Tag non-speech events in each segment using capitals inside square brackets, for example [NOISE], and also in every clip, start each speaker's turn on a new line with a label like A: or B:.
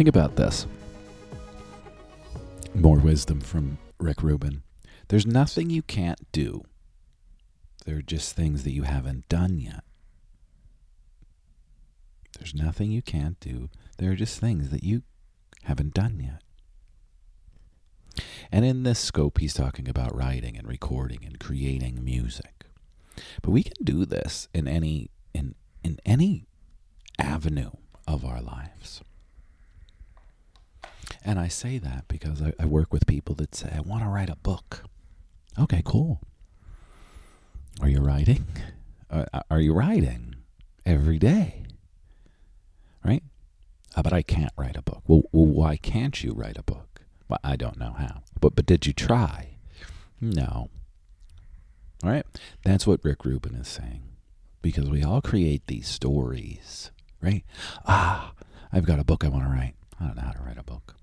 A: Think about this. More wisdom from Rick Rubin. There's nothing you can't do. There are just things that you haven't done yet. There's nothing you can't do. There are just things that you haven't done yet. And in this scope, he's talking about writing and recording and creating music. But we can do this in any in in any avenue of our lives. And I say that because I, I work with people that say, I want to write a book. Okay, cool. Are you writing? Are you writing every day? Right? Uh, but I can't write a book. Well, well, why can't you write a book? Well, I don't know how. But but did you try? No. All right? That's what Rick Rubin is saying. Because we all create these stories, right? Ah, I've got a book I want to write. I don't know how to write a book.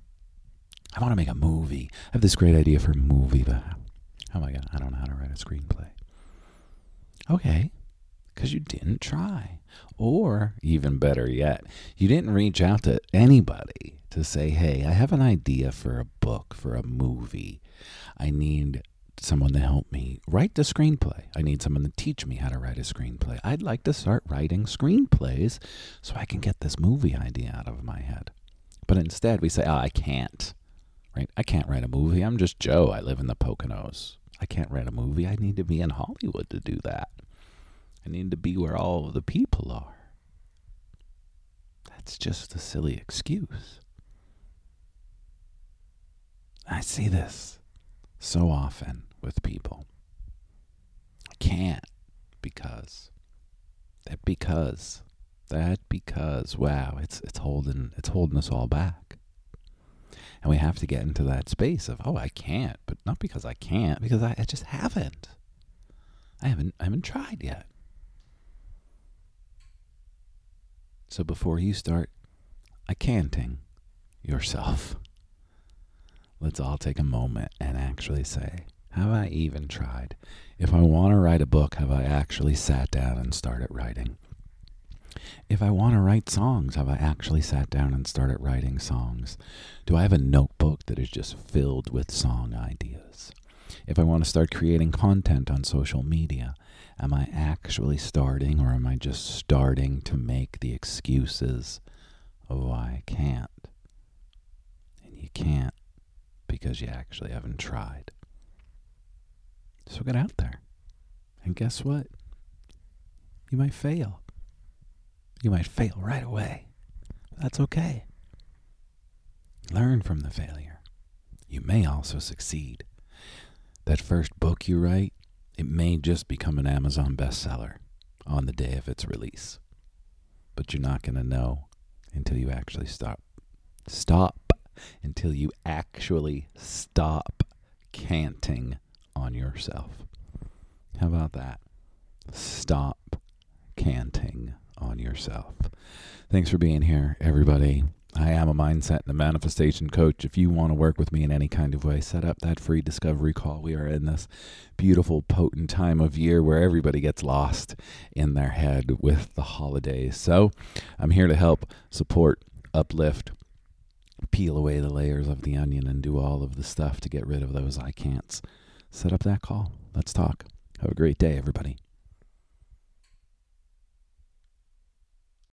A: I want to make a movie. I have this great idea for a movie, but oh my god, I don't know how to write a screenplay. Okay, because you didn't try. Or, even better yet, you didn't reach out to anybody to say, hey, I have an idea for a book, for a movie. I need someone to help me write the screenplay. I need someone to teach me how to write a screenplay. I'd like to start writing screenplays so I can get this movie idea out of my head. But instead, we say, oh, I can't. Right? I can't write a movie. I'm just Joe. I live in the Poconos. I can't write a movie. I need to be in Hollywood to do that. I need to be where all the people are. That's just a silly excuse. I see this so often with people. I can't because that because that because wow, it's it's holding it's holding us all back. And we have to get into that space of, oh, I can't, but not because I can't, because I, I just haven't. I haven't I haven't tried yet. So before you start accanting yourself, [LAUGHS] let's all take a moment and actually say, have I even tried? If I want to write a book, have I actually sat down and started writing? If I want to write songs, have I actually sat down and started writing songs? Do I have a notebook that is just filled with song ideas? If I want to start creating content on social media, am I actually starting or am I just starting to make the excuses of why I can't? And you can't because you actually haven't tried. So get out there. And guess what? You might fail. You might fail right away. That's okay. Learn from the failure. You may also succeed. That first book you write, it may just become an Amazon bestseller on the day of its release. But you're not going to know until you actually stop. Stop until you actually stop canting on yourself. How about that? Stop canting on yourself. Thanks for being here, everybody. I am a mindset and a manifestation coach. If you want to work with me in any kind of way, set up that free discovery call. We are in this beautiful, potent time of year where everybody gets lost in their head with the holidays. So I'm here to help support, uplift, peel away the layers of the onion, and do all of the stuff to get rid of those I can'ts. Set up that call. Let's talk. Have a great day, everybody.